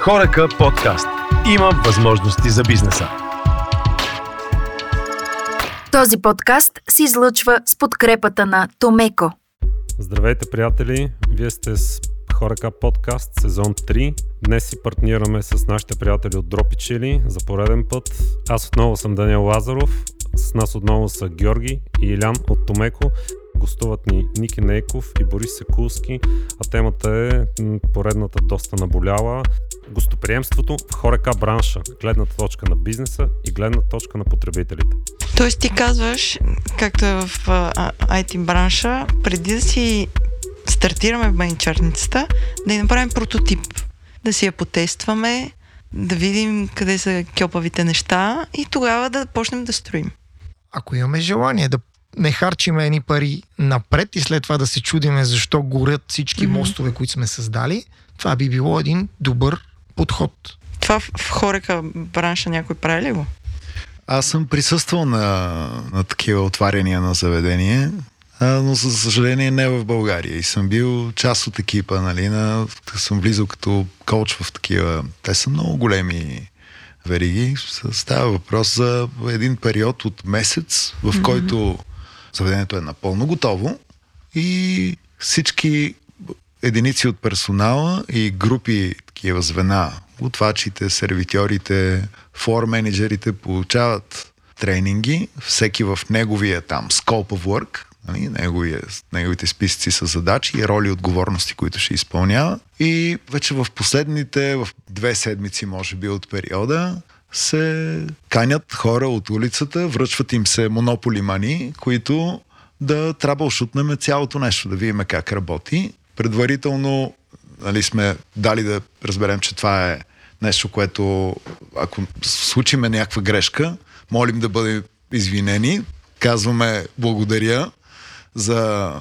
Хорека подкаст. Има възможности за бизнеса. Този подкаст се излъчва с подкрепата на Томеко. Здравейте, приятели! Вие сте с Хорека подкаст, сезон 3. Днес си партнираме с нашите приятели от Дропи Чили за пореден път. Аз отново съм Даниел Лазаров, с нас отново са Георги и Илян от Томеко. Гостуват ни Ники Нейков и Борис Секулски, а темата е поредната доста наболяла гостоприемството в хорека бранша, гледната точка на бизнеса и гледна точка на потребителите. Тоест ти казваш, както е в IT бранша, преди да си стартираме в менчарницата, да я направим прототип, да си я потестваме, да видим къде са кьопавите неща и тогава да почнем да строим. Ако имаме желание да не харчиме едни пари напред и след това да се чудиме защо горят всички mm-hmm. мостове, които сме създали, това би било един добър подход. Това в, в хорека бранша някой прави ли го? Аз съм присъствал на, на такива отваряния на заведение, а, но за съжаление не в България. И съм бил част от екипа, нали, на, съм влизал като коуч в такива. Те са много големи вериги. Става въпрос за един период от месец, в mm-hmm. който заведението е напълно готово и всички единици от персонала и групи такива звена, готвачите, сервитьорите, флор менеджерите получават тренинги, всеки в неговия там scope of work, нали, неговите списъци с задачи и роли и отговорности, които ще изпълнява. И вече в последните, в две седмици, може би, от периода, се канят хора от улицата, връчват им се монополи мани, които да трябва шутнем цялото нещо, да видим как работи. Предварително нали, сме дали да разберем, че това е нещо, което ако случиме някаква грешка, молим да бъдем извинени, казваме благодаря за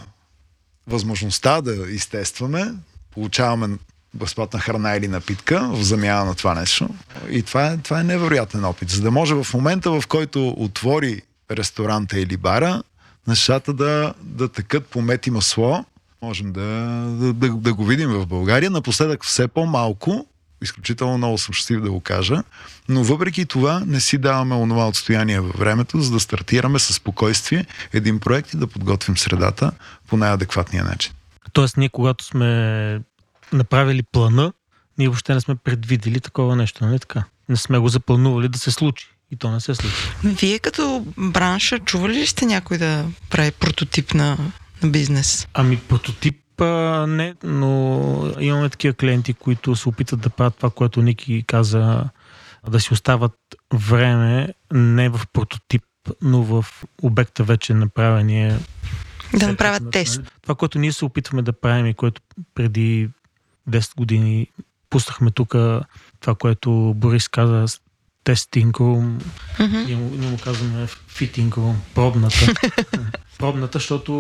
възможността да изтестваме, получаваме безплатна храна или напитка в замяна на това нещо. И това е, това е невероятен опит. За да може в момента, в който отвори ресторанта или бара, нещата да, да текат по мет и масло, можем да, да, да, да го видим в България. Напоследък все по-малко, изключително много съм щастлив да го кажа, но въпреки това не си даваме онова отстояние във времето, за да стартираме със спокойствие един проект и да подготвим средата по най-адекватния начин. Тоест, ние когато сме направили плана, ние въобще не сме предвидели такова нещо, нали така? Не сме го запланували да се случи. И то не се случи. Вие като бранша, чували ли сте някой да прави прототип на, на бизнес? Ами прототип а, не, но имаме такива клиенти, които се опитат да правят това, което Ники каза, да си остават време не в прототип, но в обекта вече направения да направят тест. Това, което ние се опитваме да правим и което преди 10 години пуснахме тук това, което Борис каза, тестинг рум, mm-hmm. ние, ние му казваме фитинг рум, пробната. пробната, защото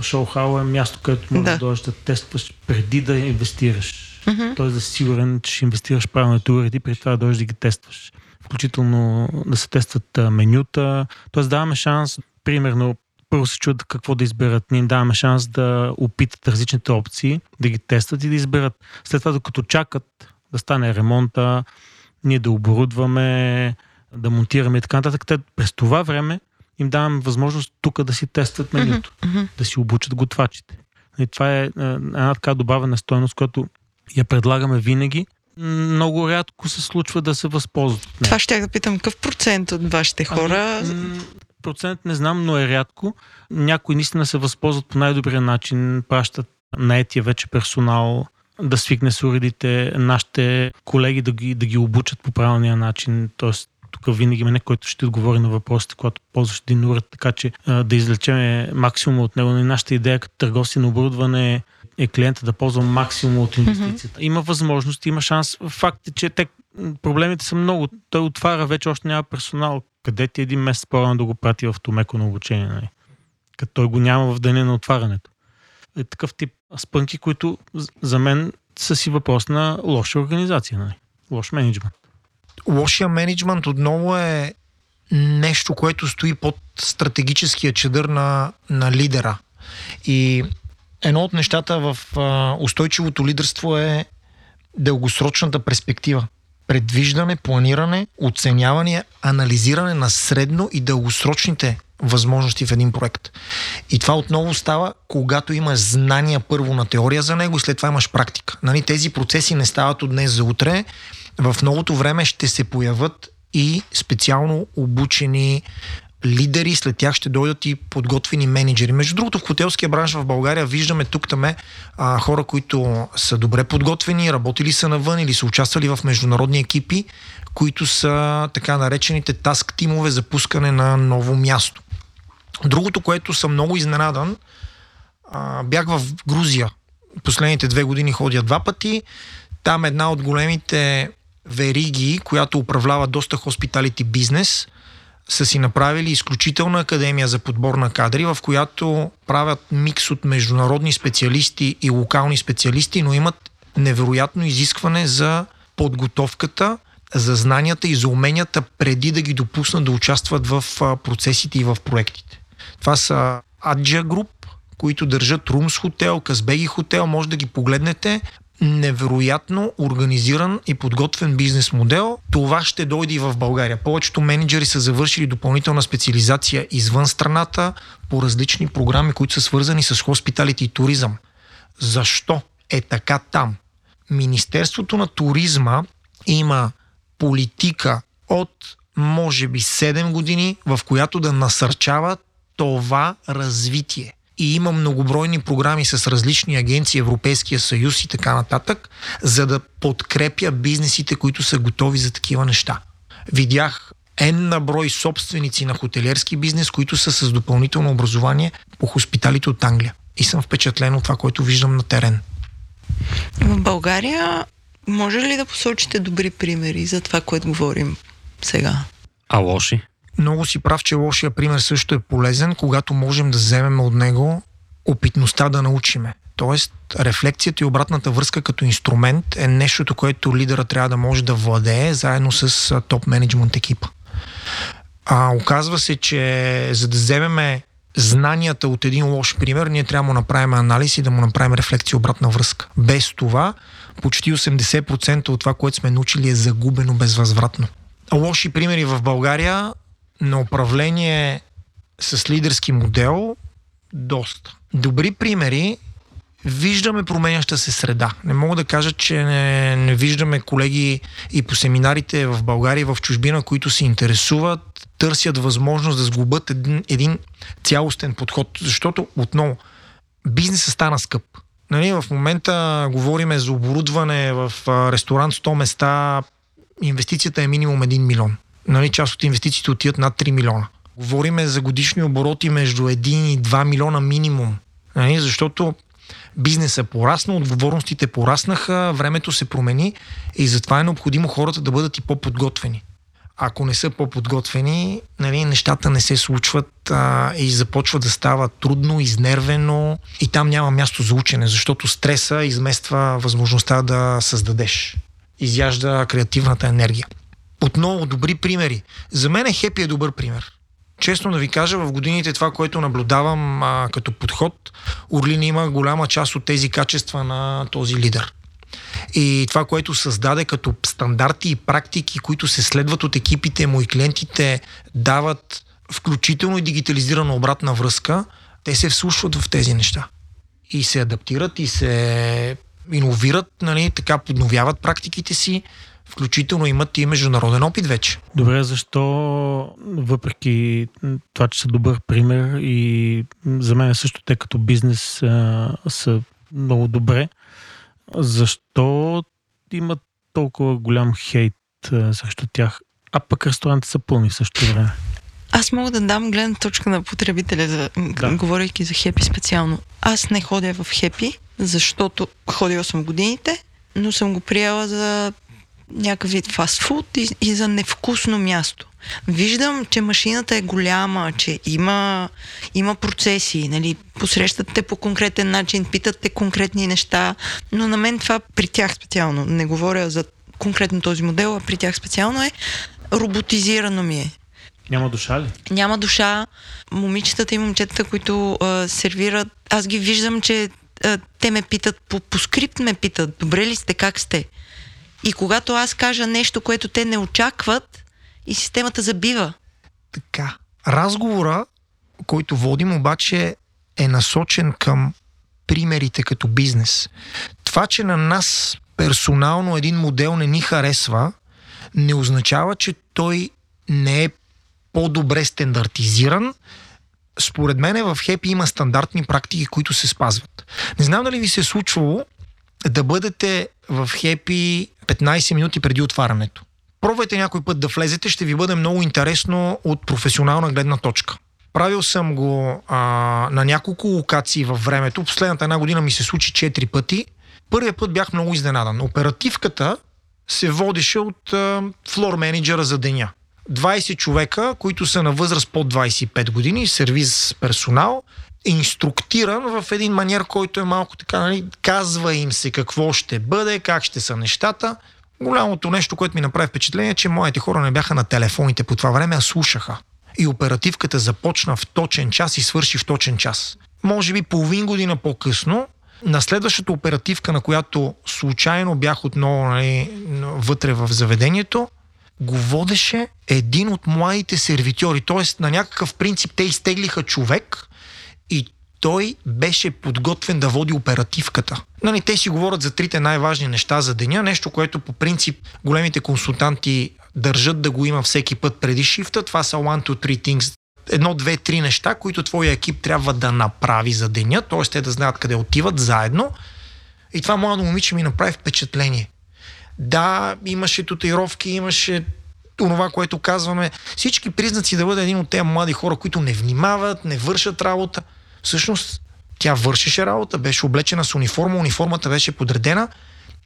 шоу-хау е място, където можеш да. да дойдеш да тестваш преди да инвестираш. Mm-hmm. Тоест да си сигурен, че ще инвестираш правилно уреди, преди това да дойдеш да ги тестваш. Включително да се тестват менюта. Тоест даваме шанс, примерно, първо се чуят какво да изберат. Ние им даваме шанс да опитат различните опции, да ги тестват и да изберат. След това, докато чакат да стане ремонта, ние да оборудваме, да монтираме и така нататък, те през това време им даваме възможност тук да си тестват менюто, mm-hmm. да си обучат готвачите. И това е, е една така добавена стойност, която я предлагаме винаги. Много рядко се случва да се възползват. Това ще да питам, какъв процент от вашите ами, хора ами, процент не знам, но е рядко. Някои наистина се възползват по най-добрия начин, пращат наетия вече персонал да свикне с уредите, нашите колеги да ги, да ги обучат по правилния начин, т.е. тук винаги има някой, който ще отговори на въпросите, когато ползваш един уред, така че а, да извлечем максимум от него. Но и нашата идея като търговци на оборудване е клиента да ползва максимум от инвестицията. Mm-hmm. Има възможност, има шанс. Факт е, че те, проблемите са много. Той отваря вече, още няма персонал. Къде ти един месец по-рано да го прати в Томеко на обучение? Нали? Като той го няма в деня на отварянето. Е такъв тип спънки, които за мен са си въпрос на лоша организация, нали? лош менеджмент. Лошия менеджмент отново е нещо, което стои под стратегическия чедър на, на лидера. И едно от нещата в а, устойчивото лидерство е дългосрочната перспектива. Предвиждане, планиране, оценяване, анализиране на средно и дългосрочните възможности в един проект. И това отново става, когато имаш знания първо на теория за него и след това имаш практика. Нали, тези процеси не стават от днес за утре. В новото време ще се появят и специално обучени лидери, след тях ще дойдат и подготвени менеджери. Между другото, в хотелския бранш в България виждаме тук таме а, хора, които са добре подготвени, работили са навън или са участвали в международни екипи, които са така наречените таск тимове за пускане на ново място. Другото, което съм много изненадан, а, бях в Грузия. Последните две години ходя два пъти. Там една от големите вериги, която управлява доста хоспиталити бизнес, са си направили изключителна академия за подбор на кадри, в която правят микс от международни специалисти и локални специалисти, но имат невероятно изискване за подготовката, за знанията и за уменията преди да ги допуснат да участват в процесите и в проектите. Това са Аджа Груп, които държат Румс хотел, Казбеги хотел, може да ги погледнете невероятно организиран и подготвен бизнес модел. Това ще дойде и в България. Повечето менеджери са завършили допълнителна специализация извън страната по различни програми, които са свързани с хоспиталите и туризъм. Защо е така там? Министерството на туризма има политика от може би 7 години, в която да насърчава това развитие и има многобройни програми с различни агенции, Европейския съюз и така нататък, за да подкрепя бизнесите, които са готови за такива неща. Видях N на брой собственици на хотелиерски бизнес, които са с допълнително образование по хоспиталите от Англия. И съм впечатлен от това, което виждам на терен. В България може ли да посочите добри примери за това, което говорим сега? А лоши? Много си прав, че лошия пример също е полезен, когато можем да вземем от него опитността да научиме. Тоест, рефлекцията и обратната връзка като инструмент е нещото, което лидера трябва да може да владее заедно с топ менеджмент екипа. А, оказва се, че за да вземеме знанията от един лош пример, ние трябва да му направим анализ и да му направим рефлекция обратна връзка. Без това, почти 80% от това, което сме научили е загубено безвъзвратно. Лоши примери в България на управление с лидерски модел доста. Добри примери виждаме променяща се среда. Не мога да кажа, че не, не виждаме колеги и по семинарите в България и в чужбина, които се интересуват, търсят възможност да сглобят един, един цялостен подход, защото отново бизнесът стана скъп. Нали, в момента говориме за оборудване в ресторант 100 места, инвестицията е минимум 1 милион нали, част от инвестициите отиват над 3 милиона. Говориме за годишни обороти между 1 и 2 милиона минимум. Нали, защото бизнеса порасна, отговорностите пораснаха, времето се промени и затова е необходимо хората да бъдат и по-подготвени. Ако не са по-подготвени, нали, нещата не се случват а, и започва да става трудно, изнервено и там няма място за учене, защото стреса измества възможността да създадеш. Изяжда креативната енергия отново добри примери. За мен е Хепи е добър пример. Честно да ви кажа, в годините това, което наблюдавам а, като подход, Орлин има голяма част от тези качества на този лидер. И това, което създаде като стандарти и практики, които се следват от екипите му и клиентите, дават включително и дигитализирана обратна връзка, те се вслушват в тези неща. И се адаптират и се иновират, нали, така подновяват практиките си, включително имат и международен опит вече. Добре, защо въпреки това, че са добър пример и за мен също те като бизнес а, са много добре, защо имат толкова голям хейт а, срещу тях, а пък ресторантите са пълни в същото време? Аз мога да дам гледна точка на потребителя, за, да. говорейки за Хепи специално. Аз не ходя в Хепи, защото ходила съм годините, но съм го приела за някакъв вид фастфуд и, и за невкусно място. Виждам, че машината е голяма, че има, има процеси, нали, посрещат те по конкретен начин, питат те конкретни неща, но на мен това при тях специално, не говоря за конкретно този модел, а при тях специално е роботизирано ми е. Няма душа ли? Няма душа. Момичетата и момчетата, които а, сервират, аз ги виждам, че а, те ме питат, по, по скрипт ме питат, добре ли сте, как сте? И когато аз кажа нещо, което те не очакват, и системата забива. Така. Разговора, който водим, обаче е насочен към примерите като бизнес. Това, че на нас персонално един модел не ни харесва, не означава, че той не е по-добре стандартизиран. Според мен в Хепи има стандартни практики, които се спазват. Не знам дали ви се е случвало да бъдете в Хепи 15 минути преди отварянето. Пробвайте някой път да влезете, ще ви бъде много интересно от професионална гледна точка. Правил съм го а, на няколко локации във времето. Последната една година ми се случи 4 пъти. Първият път бях много изненадан. Оперативката се водеше от а, флор менеджера за деня. 20 човека, които са на възраст под 25 години, сервиз персонал, инструктиран в един маниер, който е малко така, нали, казва им се какво ще бъде, как ще са нещата. Голямото нещо, което ми направи впечатление, е, че моите хора не бяха на телефоните по това време, а слушаха. И оперативката започна в точен час и свърши в точен час. Може би половин година по-късно, на следващата оперативка, на която случайно бях отново нали, вътре в заведението, го водеше един от младите сервитьори. Тоест, на някакъв принцип те изтеглиха човек и той беше подготвен да води оперативката. Нали, те си говорят за трите най-важни неща за деня, нещо, което по принцип големите консултанти държат да го има всеки път преди шифта. Това са one, two, three things. Едно, две, три неща, които твоя екип трябва да направи за деня, т.е. те да знаят къде отиват заедно. И това младо момиче ми направи впечатление. Да, имаше татуировки, имаше това, което казваме. Всички признаци да бъде един от тези млади хора, които не внимават, не вършат работа. Всъщност, тя вършеше работа, беше облечена с униформа, униформата беше подредена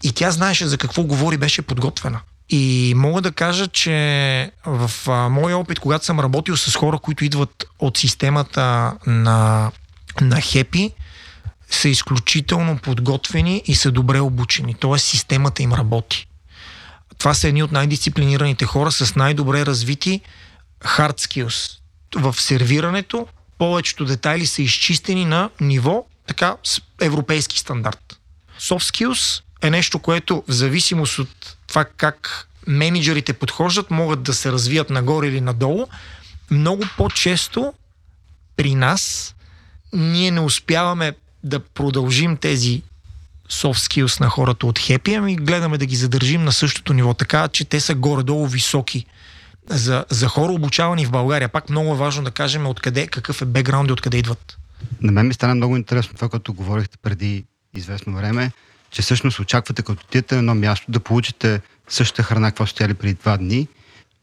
и тя знаеше за какво говори, беше подготвена. И мога да кажа, че в моя опит, когато съм работил с хора, които идват от системата на, на Хепи, са изключително подготвени и са добре обучени. Тоест системата им работи. Това са едни от най-дисциплинираните хора с най-добре развити hard skills. В сервирането повечето детайли са изчистени на ниво така европейски стандарт. Soft skills е нещо, което в зависимост от това как менеджерите подхождат, могат да се развият нагоре или надолу. Много по-често при нас ние не успяваме да продължим тези soft skills на хората от Happy, ами гледаме да ги задържим на същото ниво, така че те са горе-долу високи. За, за хора обучавани в България, пак много е важно да кажем откъде, какъв е бекграунд и откъде идват. На мен ми стана много интересно това, което говорихте преди известно време, че всъщност очаквате като отидете на едно място да получите същата храна, каква сте преди два дни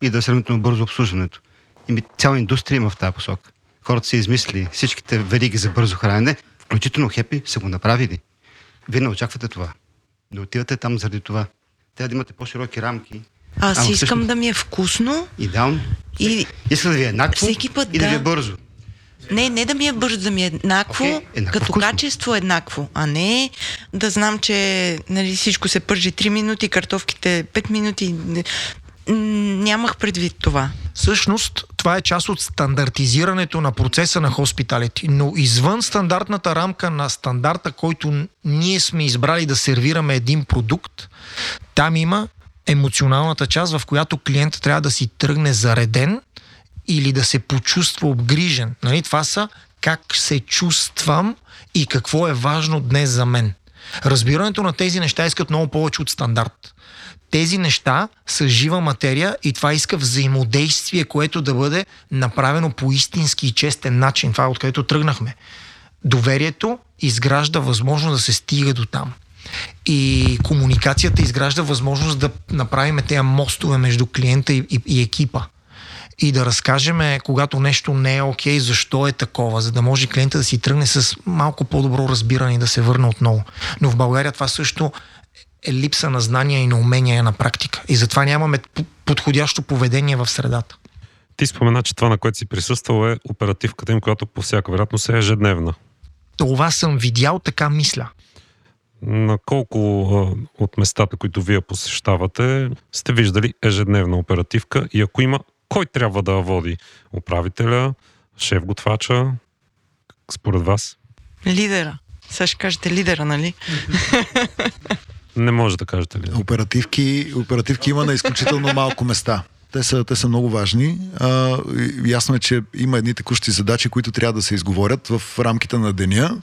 и да е сравнително бързо обслужването. И цяла индустрия има в тази посока. Хората са измислили всичките вериги за бързо хранене, включително хепи, са го направили. Вие не очаквате това. Да отивате там заради това. Трябва да имате по-широки рамки. Аз Ама искам всъщност... да ми е вкусно. Идеално. И... Искам да ви е еднакво Всеки път, и да, да ви е бързо. Не, не да ми е бързо, да ми е еднакво, okay, еднакво като вкусно. качество еднакво, а не да знам, че нали, всичко се пържи 3 минути, картофките 5 минути. Нямах предвид това. Всъщност, това е част от стандартизирането на процеса на хоспиталити. Но извън стандартната рамка на стандарта, който ние сме избрали да сервираме един продукт, там има емоционалната част, в която клиента трябва да си тръгне зареден или да се почувства обгрижен. Нали? Това са как се чувствам и какво е важно днес за мен. Разбирането на тези неща искат много повече от стандарт. Тези неща са жива материя и това иска взаимодействие, което да бъде направено по истински и честен начин. Това е откъдето тръгнахме. Доверието изгражда възможност да се стига до там. И комуникацията изгражда възможност да направим тези мостове между клиента и, и, и екипа и да разкажем, когато нещо не е окей, okay, защо е такова, за да може клиента да си тръгне с малко по-добро разбиране и да се върне отново. Но в България това също е липса на знания и на умения на практика. И затова нямаме подходящо поведение в средата. Ти спомена, че това, на което си присъствал е оперативката им, която по всяка вероятност е ежедневна. Това съм видял, така мисля. На колко а, от местата, които вие посещавате, сте виждали ежедневна оперативка и ако има кой трябва да води? Управителя, шеф-готвача? Според вас? Лидера. Сега ще кажете лидера, нали? Не може да кажете ли. Оперативки, оперативки има на изключително малко места. Те са, те са много важни. А, ясно е, че има едни текущи задачи, които трябва да се изговорят в рамките на деня.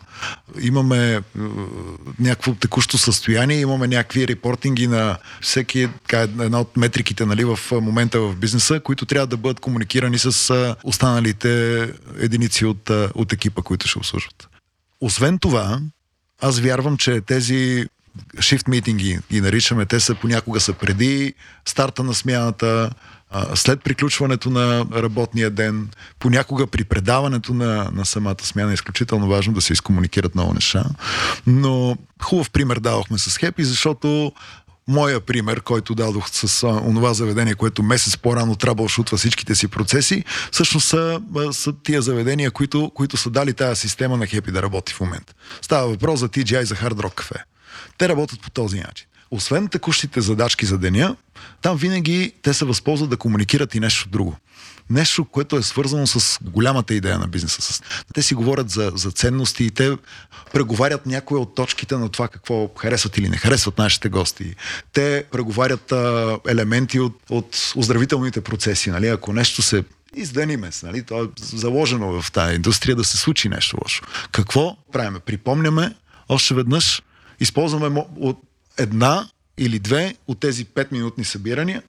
Имаме е, някакво текущо състояние, имаме някакви репортинги на всеки така, една от метриките нали, в момента в бизнеса, които трябва да бъдат комуникирани с останалите единици от, от екипа, които ще обслужват. Освен това, аз вярвам, че тези shift митинги ги наричаме, те са понякога са преди старта на смяната, след приключването на работния ден, понякога при предаването на, на самата смяна е изключително важно да се изкомуникират много неща. Но хубав пример давахме с Хепи, защото моя пример, който дадох с а, онова заведение, което месец по-рано трябва шутва всичките си процеси, всъщност са, са тия заведения, които, които са дали тази система на Хепи да работи в момента. Става въпрос за TGI за Hard Rock Cafe. Те работят по този начин. Освен текущите задачки за деня, там винаги те се възползват да комуникират и нещо друго. Нещо, което е свързано с голямата идея на бизнеса. Те си говорят за, за ценности и те преговарят някои от точките на това какво харесват или не харесват нашите гости. Те преговарят а, елементи от, от оздравителните процеси. Нали? Ако нещо се издъниме, нали? то е заложено в тази индустрия да се случи нещо лошо. Какво правиме? Припомняме още веднъж, използваме от една или две от тези 5-минутни събирания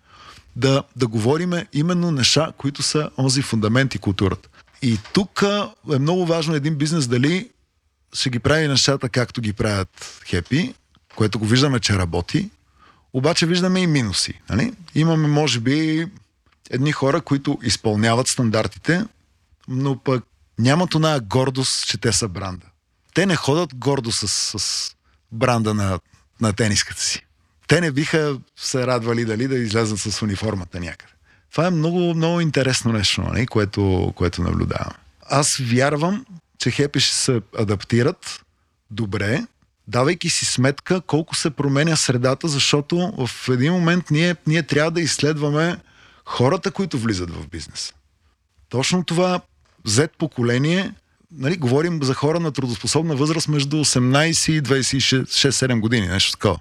да, да говориме именно неща, които са онзи фундамент и културата. И тук е много важно един бизнес дали ще ги прави нещата както ги правят хепи, което го виждаме, че работи, обаче виждаме и минуси. Нали? Имаме, може би, едни хора, които изпълняват стандартите, но пък нямат она гордост, че те са бранда. Те не ходят гордо с, с бранда на, на тениската си. Те не биха се радвали дали да излезат с униформата някъде. Това е много, много интересно нещо, нали, което, което наблюдавам. Аз вярвам, че хепи ще се адаптират добре, давайки си сметка колко се променя средата, защото в един момент ние, ние трябва да изследваме хората, които влизат в бизнес. Точно това Z поколение нали, говорим за хора на трудоспособна възраст между 18 и 26-7 години, нещо такова.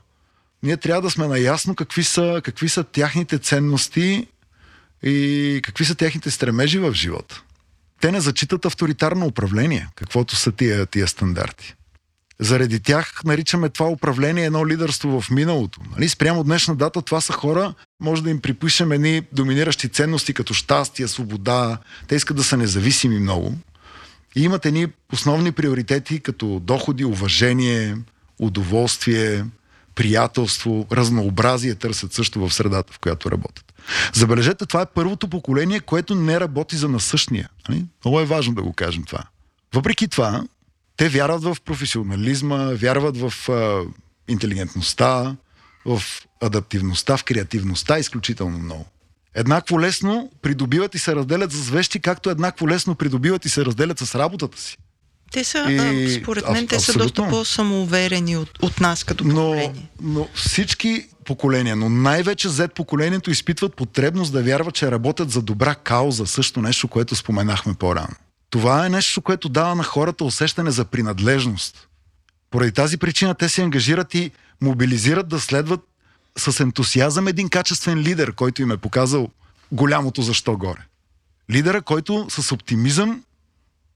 Ние трябва да сме наясно какви са, какви са тяхните ценности и какви са техните стремежи в живота. Те не зачитат авторитарно управление, каквото са тия, тия стандарти. Заради тях наричаме това управление едно лидерство в миналото. Нали? Спрямо днешна дата това са хора, може да им припишем едни доминиращи ценности като щастие, свобода. Те искат да са независими много. И имат едни основни приоритети, като доходи, уважение, удоволствие, приятелство, разнообразие търсят също в средата, в която работят. Забележете, това е първото поколение, което не работи за насъщния. Нали? Много е важно да го кажем това. Въпреки това, те вярват в професионализма, вярват в а, интелигентността, в адаптивността, в креативността изключително много еднакво лесно придобиват и се разделят с вещи, както еднакво лесно придобиват и се разделят с работата си. Те са, и, според мен, а, те са доста по-самоуверени от, от нас като поколение. Но, но всички поколения, но най-вече Z поколението изпитват потребност да вярват, че работят за добра кауза, също нещо, което споменахме по-рано. Това е нещо, което дава на хората усещане за принадлежност. Поради тази причина те се ангажират и мобилизират да следват с ентусиазъм един качествен лидер, който им е показал голямото защо горе. Лидера, който с оптимизъм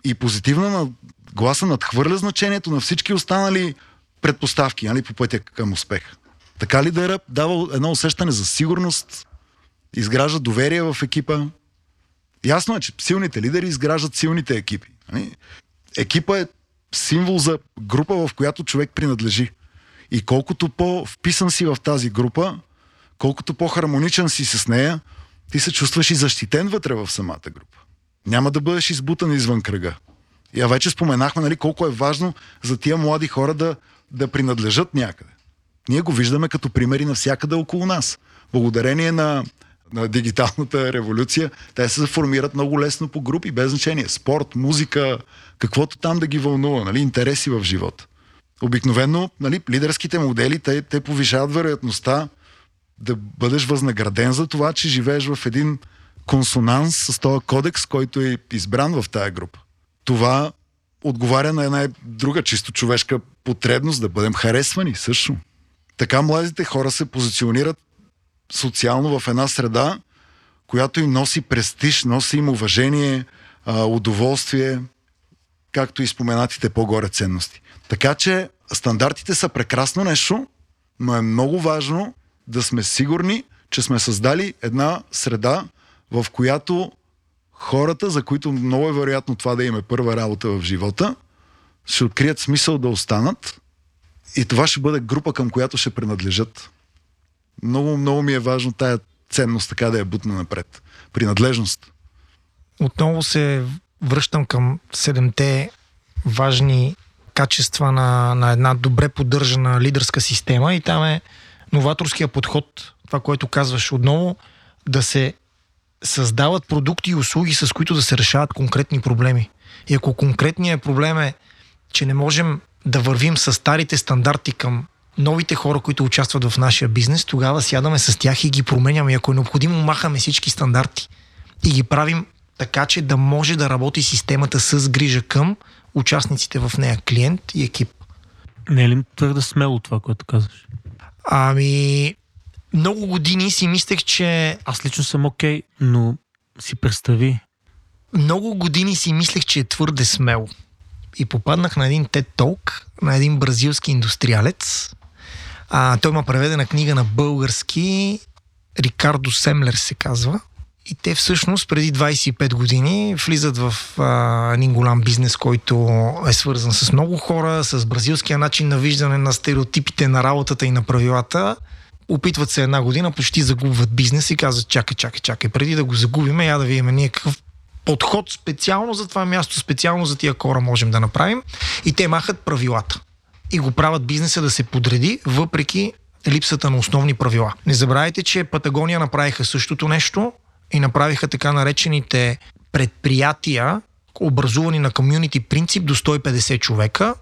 и позитивна гласа надхвърля значението на всички останали предпоставки нали, по пътя към успех. Така лидера дава едно усещане за сигурност, изгражда доверие в екипа. Ясно е, че силните лидери изграждат силните екипи. Нали? Екипа е символ за група, в която човек принадлежи. И колкото по-вписан си в тази група, колкото по-хармоничен си с нея, ти се чувстваш и защитен вътре в самата група. Няма да бъдеш избутан извън кръга. А вече споменахме нали, колко е важно за тия млади хора да, да принадлежат някъде. Ние го виждаме като примери навсякъде около нас. Благодарение на, на дигиталната революция, те се формират много лесно по групи, без значение. Спорт, музика, каквото там да ги вълнува, нали, интереси в живота. Обикновено нали, лидерските модели, те, те повишават вероятността да бъдеш възнаграден за това, че живееш в един консонанс с този кодекс, който е избран в тая група. Това отговаря на една друга чисто човешка потребност да бъдем харесвани също. Така младите хора се позиционират социално в една среда, която им носи престиж, носи им уважение, удоволствие, както и споменатите по-горе ценности. Така че стандартите са прекрасно нещо, но е много важно да сме сигурни, че сме създали една среда, в която хората, за които много е вероятно това да им е първа работа в живота, ще открият смисъл да останат и това ще бъде група, към която ще принадлежат. Много, много ми е важно тая ценност така да я бутна напред. Принадлежност. Отново се връщам към седемте важни качества на, на една добре поддържана лидерска система и там е новаторския подход, това, което казваш отново, да се създават продукти и услуги, с които да се решават конкретни проблеми. И ако конкретният проблем е, че не можем да вървим с старите стандарти към новите хора, които участват в нашия бизнес, тогава сядаме с тях и ги променяме. И ако е необходимо, махаме всички стандарти и ги правим така, че да може да работи системата с грижа към участниците в нея, клиент и екип. Не е ли твърде смело това, което казваш? Ами, много години си мислех, че... Аз лично съм окей, okay, но си представи. Много години си мислех, че е твърде смело. И попаднах на един TED Talk на един бразилски индустриалец. А, той има преведена книга на български. Рикардо Семлер се казва. И те всъщност преди 25 години влизат в а, един голям бизнес, който е свързан с много хора, с бразилския начин на виждане на стереотипите на работата и на правилата. Опитват се една година, почти загубват бизнес и казват, чакай, чакай, чакай, преди да го загубиме, я да видим ние какъв подход специално за това място, специално за тия хора можем да направим. И те махат правилата. И го правят бизнеса да се подреди, въпреки липсата на основни правила. Не забравяйте, че Патагония направиха същото нещо, и направиха така наречените предприятия, образувани на комюнити принцип до 150 човека.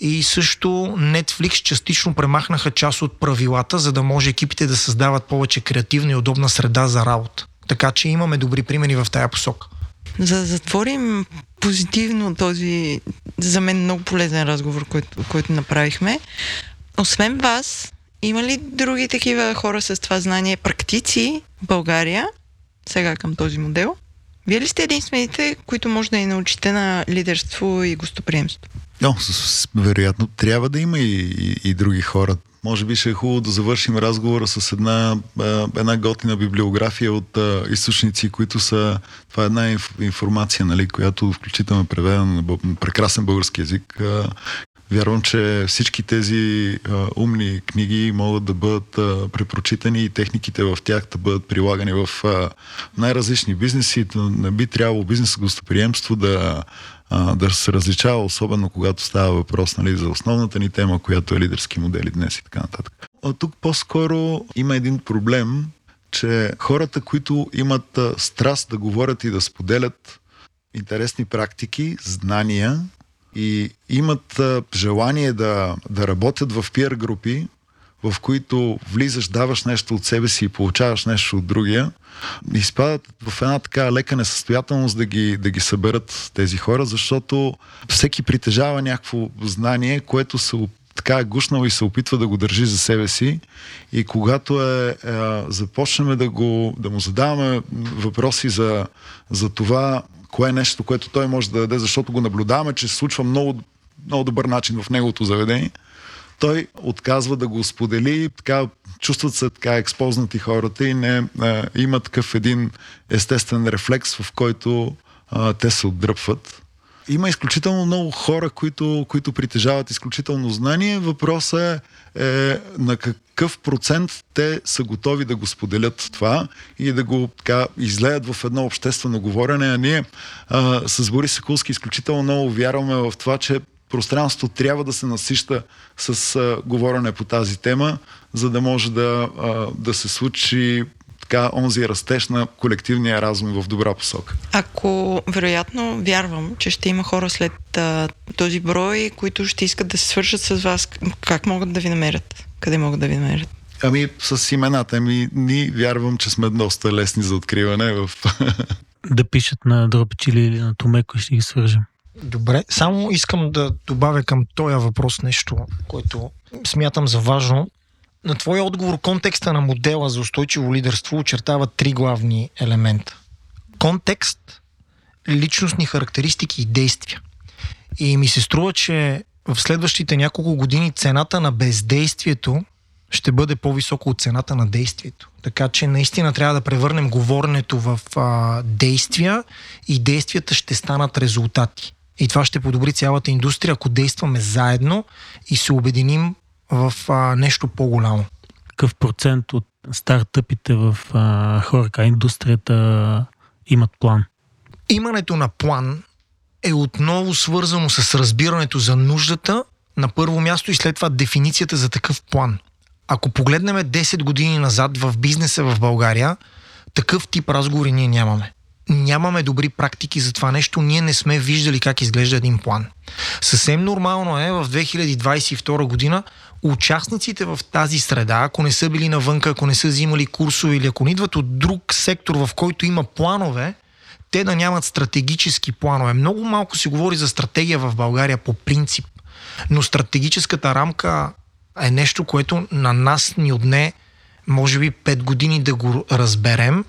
И също Netflix частично премахнаха част от правилата, за да може екипите да създават повече креативна и удобна среда за работа. Така че имаме добри примери в тая посока. За да затворим позитивно този, за мен много полезен разговор, който, който направихме, освен вас, има ли други такива хора с това знание, практици в България, сега към този модел. Вие ли сте единствените, които може да ни научите на лидерство и гостоприемство? Но, вероятно трябва да има и, и, и други хора. Може би ще е хубаво да завършим разговора с една, една готина библиография от а, източници, които са... Това е една информация, нали, която включително е преведена на прекрасен български язик, а, Вярвам, че всички тези а, умни книги могат да бъдат а, препрочитани и техниките в тях да бъдат прилагани в а, най-различни бизнеси. Не би трябвало бизнес гостоприемство да, да се различава, особено когато става въпрос нали, за основната ни тема, която е лидерски модели днес и така нататък. А тук по-скоро има един проблем, че хората, които имат страст да говорят и да споделят интересни практики, знания, и имат желание да, да работят в пиер групи, в които влизаш, даваш нещо от себе си и получаваш нещо от другия, изпадат в една така лека несъстоятелност да ги, да ги съберат тези хора, защото всеки притежава някакво знание, което се така е гушнал и се опитва да го държи за себе си. И когато е, е започнем да, го, да му задаваме въпроси за, за това кое е нещо, което той може да даде, защото го наблюдаваме, че се случва много, много добър начин в неговото заведение. Той отказва да го сподели, така чувстват се така експознати хората и не а, има такъв един естествен рефлекс, в който а, те се отдръпват. Има изключително много хора, които, които притежават изключително знание. Въпросът е, е на какъв процент те са готови да го споделят това и да го така излеят в едно обществено говорене. А ние а, с Борис Сакулски изключително много вярваме в това, че пространството трябва да се насища с а, говорене по тази тема, за да може да, а, да се случи така онзи растеж на колективния разум в добра посока. Ако вероятно вярвам, че ще има хора след а, този брой, които ще искат да се свършат с вас, как могат да ви намерят? Къде могат да ви намерят? Ами с имената ми, ни вярвам, че сме доста лесни за откриване в... Да пишат на Дропичили или на Томеко и ще ги свържем. Добре, само искам да добавя към този въпрос нещо, което смятам за важно. На твоя отговор контекста на модела за устойчиво лидерство очертава три главни елемента. Контекст, личностни характеристики и действия. И ми се струва, че в следващите няколко години цената на бездействието ще бъде по-високо от цената на действието. Така че наистина трябва да превърнем говоренето в а, действия и действията ще станат резултати. И това ще подобри цялата индустрия, ако действаме заедно и се обединим в а, нещо по-голямо. Какъв процент от стартъпите в а, хорка индустрията имат план? Имането на план е отново свързано с разбирането за нуждата на първо място и след това дефиницията за такъв план. Ако погледнем 10 години назад в бизнеса в България, такъв тип разговори ние нямаме. Нямаме добри практики за това нещо, ние не сме виждали как изглежда един план. Съвсем нормално е в 2022 година участниците в тази среда, ако не са били навънка, ако не са взимали курсове или ако не идват от друг сектор, в който има планове, те да нямат стратегически планове. Много малко се говори за стратегия в България по принцип, но стратегическата рамка е нещо, което на нас ни отне може би 5 години да го разберем,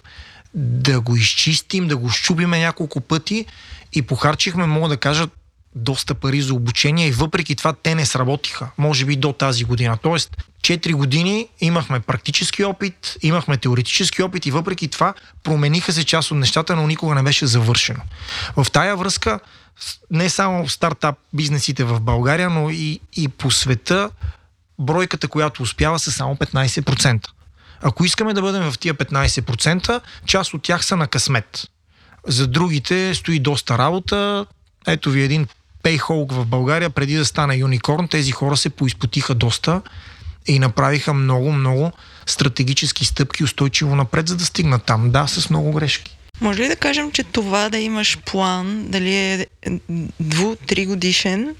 да го изчистим, да го щупиме няколко пъти и похарчихме, мога да кажа, доста пари за обучение и въпреки това те не сработиха, може би до тази година. Тоест, 4 години имахме практически опит, имахме теоретически опит и въпреки това промениха се част от нещата, но никога не беше завършено. В тая връзка не само стартап бизнесите в България, но и, и по света бройката, която успява са само 15%. Ако искаме да бъдем в тия 15%, част от тях са на късмет. За другите стои доста работа. Ето ви един пейхолк в България, преди да стане юникорн, тези хора се поизпотиха доста и направиха много, много стратегически стъпки устойчиво напред, за да стигнат там. Да, с много грешки. Може ли да кажем, че това да имаш план, дали е дву-три годишен,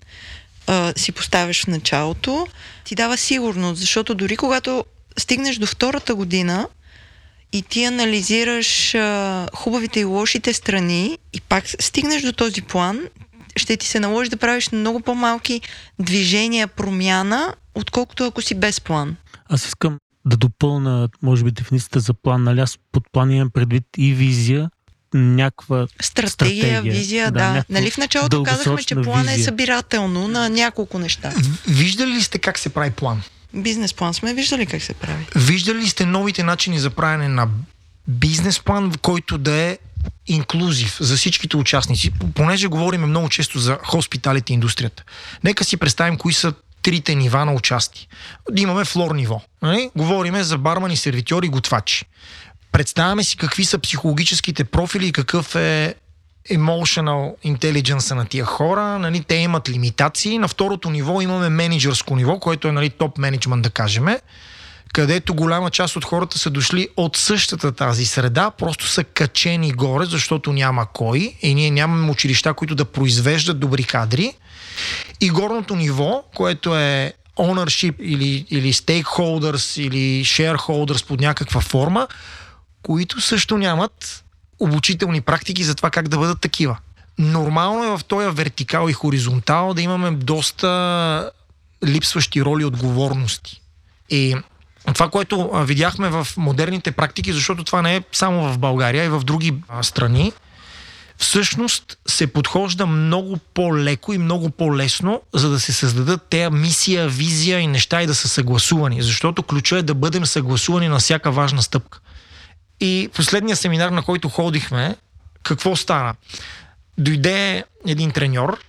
си поставяш в началото, ти дава сигурност, защото дори когато стигнеш до втората година и ти анализираш а, хубавите и лошите страни и пак стигнеш до този план, ще ти се наложи да правиш много по-малки движения, промяна, отколкото ако си без план. Аз искам да допълна, може би, дефиницията за план. Нали аз под план имам предвид и визия, някаква стратегия, стратегия визия, да. да. Нали в началото казахме, че план е визия. е събирателно на няколко неща. Виждали ли сте как се прави план? Бизнес план сме виждали как се прави. Виждали ли сте новите начини за правене на бизнес план, който да е инклюзив за всичките участници, понеже говорим много често за хоспиталите индустрията. Нека си представим кои са трите нива на участие. Имаме флор ниво. Нали? Говориме за бармани, сервитьори, готвачи. Представяме си какви са психологическите профили и какъв е emotional intelligence на тия хора. Нали? Те имат лимитации. На второто ниво имаме менеджерско ниво, което е нали, топ менеджмент, да кажем където голяма част от хората са дошли от същата тази среда, просто са качени горе, защото няма кой и ние нямаме училища, които да произвеждат добри кадри. И горното ниво, което е ownership или, или stakeholders или shareholders под някаква форма, които също нямат обучителни практики за това как да бъдат такива. Нормално е в този вертикал и хоризонтал да имаме доста липсващи роли отговорности. И това, което видяхме в модерните практики, защото това не е само в България и в други страни, всъщност се подхожда много по-леко и много по-лесно, за да се създадат тези мисия, визия и неща и да са съгласувани. Защото ключа е да бъдем съгласувани на всяка важна стъпка. И последния семинар, на който ходихме, какво стана? Дойде един треньор,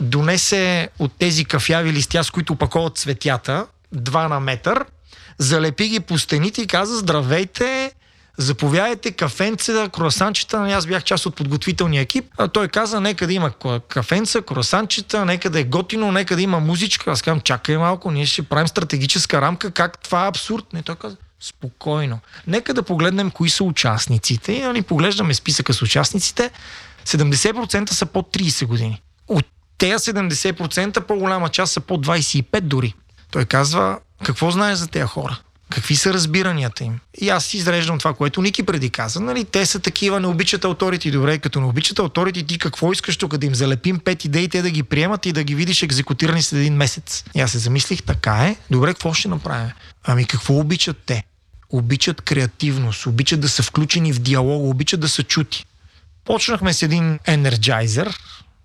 донесе от тези кафяви листя, с които опаковат цветята, 2 на метър – залепи ги по стените и каза здравейте, заповядайте кафенца, круасанчета. Нали, аз бях част от подготвителния екип. А той каза, нека да има кафенца, круасанчета, нека да е готино, нека да има музичка. Аз казвам, чакай малко, ние ще правим стратегическа рамка, как това е абсурд. Не, той каза, спокойно. Нека да погледнем кои са участниците. И нали, поглеждаме списъка с участниците. 70% са под 30 години. От тези 70% по-голяма част са под 25 дори. Той казва, какво знаеш за тези хора? Какви са разбиранията им? И аз изреждам това, което Ники преди каза. Нали, те са такива, не обичат авторити. Добре, като не обичат авторити, ти какво искаш тук? Да им залепим пет идеи, те да ги приемат и да ги видиш екзекутирани след един месец. И аз се замислих, така е. Добре, какво ще направим? Ами какво обичат те? Обичат креативност, обичат да са включени в диалог, обичат да са чути. Почнахме с един енерджайзер,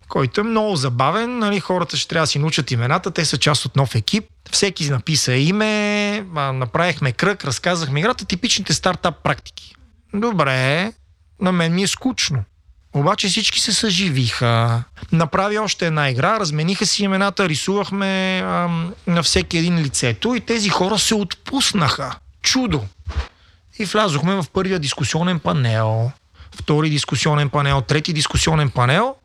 който е много забавен. Нали, хората ще трябва да си научат имената, те са част от нов екип. Всеки написа име, направихме кръг, разказахме играта, типичните стартап практики. Добре, на мен ми е скучно. Обаче всички се съживиха. Направи още една игра, размениха си имената, рисувахме ам, на всеки един лицето и тези хора се отпуснаха. Чудо! И влязохме в първия дискусионен панел, втори дискусионен панел, трети дискусионен панел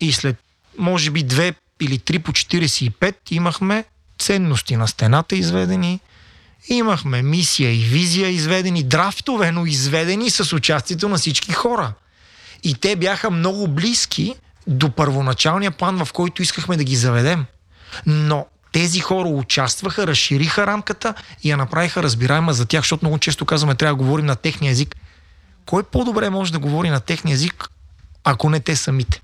и след може би две или три по 45 имахме ценности на стената изведени, имахме мисия и визия изведени, драфтове, но изведени с участието на всички хора. И те бяха много близки до първоначалния план, в който искахме да ги заведем. Но тези хора участваха, разшириха рамката и я направиха разбираема за тях, защото много често казваме, трябва да говорим на техния език. Кой по-добре може да говори на техния език, ако не те самите?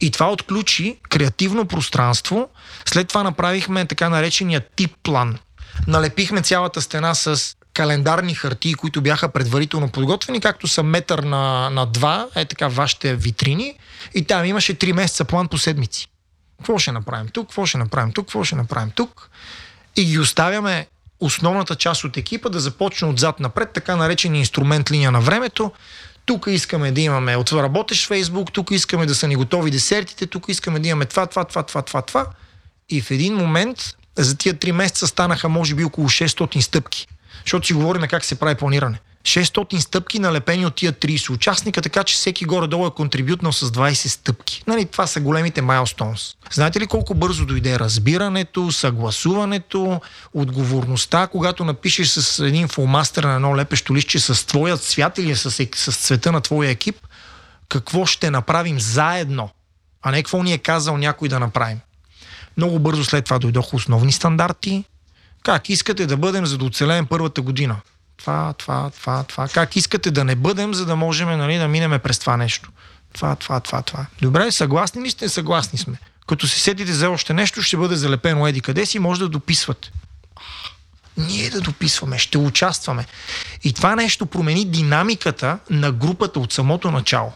И това отключи креативно пространство. След това направихме така наречения тип план. Налепихме цялата стена с календарни хартии, които бяха предварително подготвени, както са метър на, на два, е така вашите витрини. И там имаше 3 месеца план по седмици. Какво ще направим тук, какво ще направим тук, какво ще направим тук. И ги оставяме основната част от екипа да започне отзад напред, така наречен инструмент линия на времето. Тук искаме да имаме от работещ Фейсбук, тук искаме да са ни готови десертите, тук искаме да имаме това, това, това, това, това, това. И в един момент за тия три месеца станаха може би около 600 стъпки. Защото си говорим как се прави планиране. 600 стъпки налепени от тия 30 участника, така че всеки горе-долу е контрибютнал с 20 стъпки. Нали, това са големите milestones. Знаете ли колко бързо дойде разбирането, съгласуването, отговорността, когато напишеш с един фулмастер на едно лепещо листче с твоят цвят или с, с цвета на твоя екип, какво ще направим заедно, а не какво ни е казал някой да направим. Много бързо след това дойдоха основни стандарти. Как искате да бъдем, за да оцелеем първата година? Това, това, това, това. Как искате да не бъдем, за да можем нали, да минеме през това нещо? Това, това, това, това. Добре, съгласни ли сте? Съгласни сме. Като се седите за още нещо, ще бъде залепено еди къде си, може да дописвате. Ние да дописваме, ще участваме. И това нещо промени динамиката на групата от самото начало.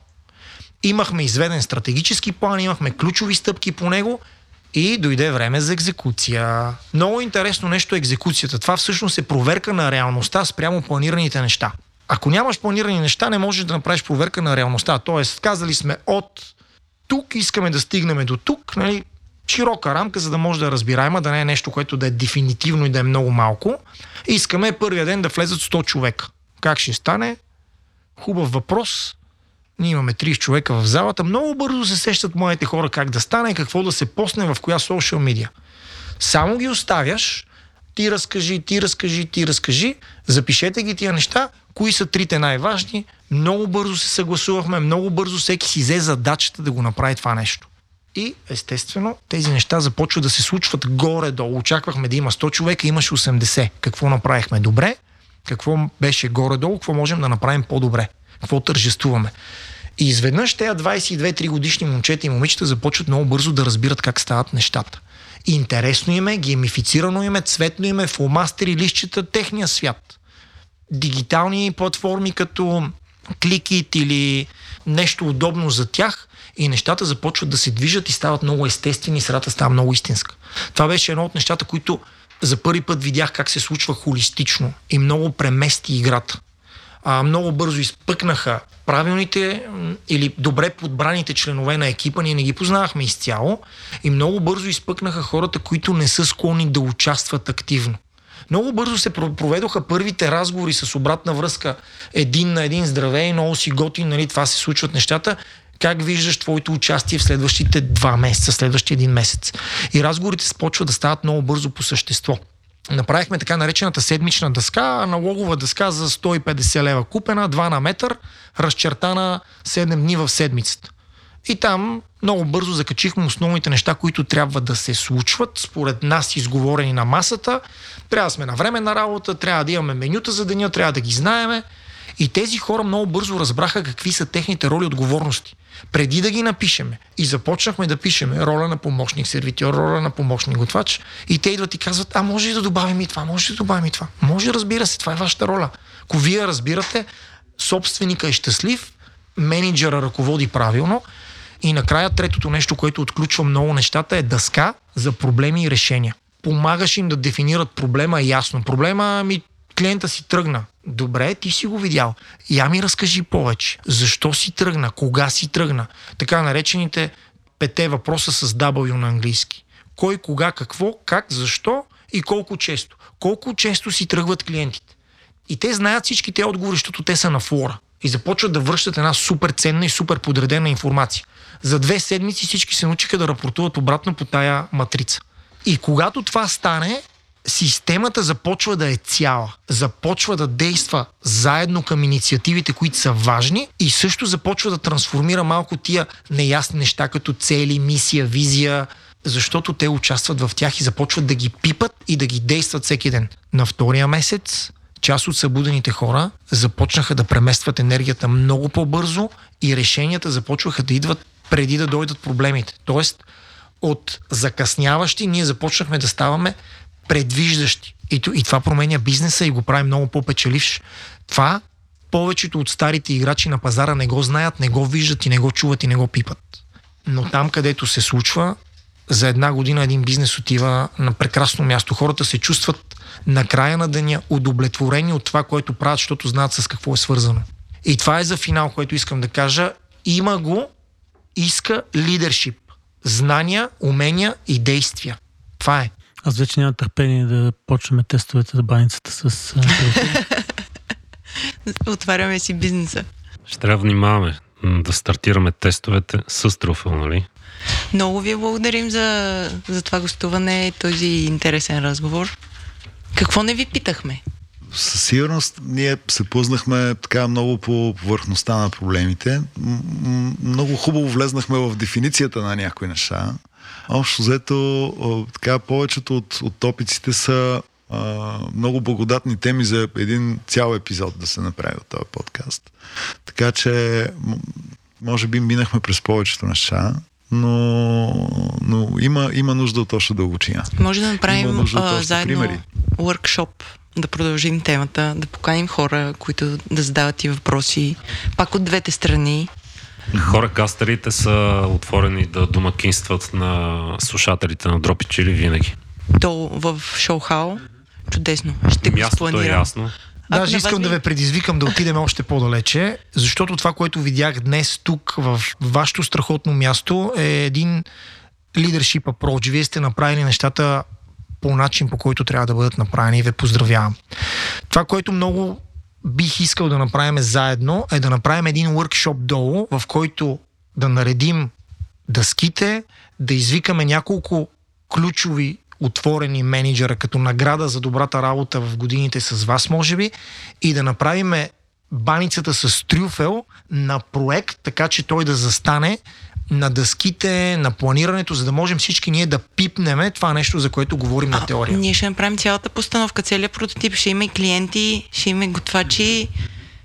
Имахме изведен стратегически план, имахме ключови стъпки по него – и дойде време за екзекуция. Много интересно нещо е екзекуцията. Това всъщност е проверка на реалността спрямо планираните неща. Ако нямаш планирани неща, не можеш да направиш проверка на реалността. Тоест, казали сме от тук искаме да стигнем до тук, нали, широка рамка, за да може да е разбираема, да не е нещо, което да е дефинитивно и да е много малко. Искаме първия ден да влезат 100 човека. Как ще стане? Хубав въпрос. Ние имаме 30 човека в залата. Много бързо се сещат моите хора как да стане, какво да се посне в коя социал медиа. Само ги оставяш, ти разкажи, ти разкажи, ти разкажи, запишете ги тия неща, кои са трите най-важни. Много бързо се съгласувахме, много бързо всеки си взе задачата да го направи това нещо. И естествено тези неща започват да се случват горе-долу. Очаквахме да има 100 човека, имаше 80. Какво направихме добре? Какво беше горе-долу? Какво можем да направим по-добре? Какво тържествуваме? И изведнъж тези 22-3 годишни момчета и момичета започват много бързо да разбират как стават нещата. Интересно им е, геймифицирано им е, цветно им е, фломастери, лищчета, техния свят. Дигитални платформи като кликит или нещо удобно за тях и нещата започват да се движат и стават много естествени, средата става много истинска. Това беше едно от нещата, които за първи път видях как се случва холистично и много премести играта а, много бързо изпъкнаха правилните или добре подбраните членове на екипа, ние не ги познавахме изцяло и много бързо изпъкнаха хората, които не са склонни да участват активно. Много бързо се проведоха първите разговори с обратна връзка един на един здравей, много си готин, нали, това се случват нещата. Как виждаш твоето участие в следващите два месеца, следващия един месец? И разговорите започват да стават много бързо по същество направихме така наречената седмична дъска, аналогова дъска за 150 лева купена, 2 на метър, разчертана 7 дни в седмицата. И там много бързо закачихме основните неща, които трябва да се случват, според нас изговорени на масата. Трябва да сме на време на работа, трябва да имаме менюта за деня, трябва да ги знаеме. И тези хора много бързо разбраха какви са техните роли и отговорности. Преди да ги напишеме и започнахме да пишеме роля на помощник сервитьор, роля на помощник готвач и те идват и казват, а може ли да добавим и това, може да добавим и това. Може, разбира се, това е вашата роля. Ако вие разбирате, собственика е щастлив, менеджера ръководи правилно и накрая третото нещо, което отключва много нещата е дъска за проблеми и решения. Помагаш им да дефинират проблема ясно. Проблема ми клиента си тръгна. Добре, ти си го видял. Я ми разкажи повече. Защо си тръгна? Кога си тръгна? Така наречените пете въпроса с W на английски. Кой, кога, какво, как, защо и колко често. Колко често си тръгват клиентите. И те знаят всички те отговори, защото те са на флора. И започват да връщат една супер ценна и супер подредена информация. За две седмици всички се научиха да рапортуват обратно по тая матрица. И когато това стане, системата започва да е цяла, започва да действа заедно към инициативите, които са важни и също започва да трансформира малко тия неясни неща, като цели, мисия, визия, защото те участват в тях и започват да ги пипат и да ги действат всеки ден. На втория месец част от събудените хора започнаха да преместват енергията много по-бързо и решенията започваха да идват преди да дойдат проблемите. Тоест, от закъсняващи ние започнахме да ставаме предвиждащи. И, и това променя бизнеса и го прави много по-печеливш. Това повечето от старите играчи на пазара не го знаят, не го виждат и не го чуват и не го пипат. Но там, където се случва, за една година един бизнес отива на прекрасно място. Хората се чувстват на края на деня удовлетворени от това, което правят, защото знаят с какво е свързано. И това е за финал, което искам да кажа. Има го, иска лидершип. Знания, умения и действия. Това е. Аз вече нямам търпение да почнем тестовете за баницата с... Отваряме си бизнеса. Ще трябва да внимаваме да стартираме тестовете с труфел, нали? Много ви благодарим за, за това гостуване и този интересен разговор. Какво не ви питахме? Със сигурност ние се познахме така много по повърхността на проблемите. Много хубаво влезнахме в дефиницията на някои неща. Общо взето, така, повечето от, от топиците са а, много благодатни теми за един цял епизод да се направи от този подкаст. Така че, може би минахме през повечето неща, но, но има, има нужда от още дълбочина. Може да направим а, заедно примери. workshop, да продължим темата, да поканим хора, които да задават и въпроси, пак от двете страни. Хора кастерите са отворени да домакинстват на слушателите на Дропи Чили винаги. То в шоу-хау? Чудесно. Ще го Мястото е ясно. Даже искам да ви предизвикам да отидем още по-далече, защото това, което видях днес тук в вашето страхотно място е един leadership approach. Вие сте направили нещата по начин, по който трябва да бъдат направени и ви поздравявам. Това, което много бих искал да направим заедно е да направим един workshop долу, в който да наредим дъските, да извикаме няколко ключови отворени менеджера като награда за добрата работа в годините с вас, може би, и да направим баницата с трюфел на проект, така че той да застане на дъските, на планирането, за да можем всички ние да пипнеме това нещо, за което говорим а, на теория. Ние ще направим цялата постановка, целият прототип. Ще има и клиенти, ще има и готвачи.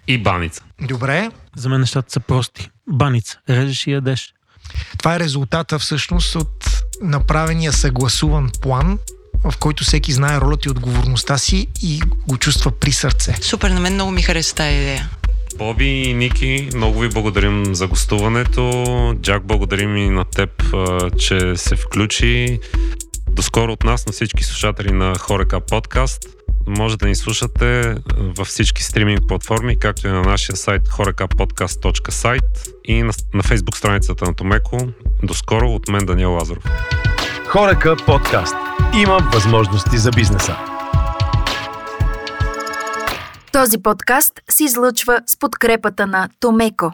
И баница. Добре. За мен нещата са прости. Баница. Режеш и ядеш. Това е резултата всъщност от направения съгласуван план, в който всеки знае ролята и отговорността си и го чувства при сърце. Супер, на мен много ми хареса тази идея. Боби и Ники, много ви благодарим за гостуването. Джак, благодарим и на теб, че се включи. Доскоро от нас на всички слушатели на Хорека подкаст. Може да ни слушате във всички стриминг платформи, както и на нашия сайт horekapodcast.site и на, на фейсбук страницата на Томеко. Доскоро от мен Даниел Лазаров. Хорека подкаст. Има възможности за бизнеса. Този подкаст се излъчва с подкрепата на Томеко.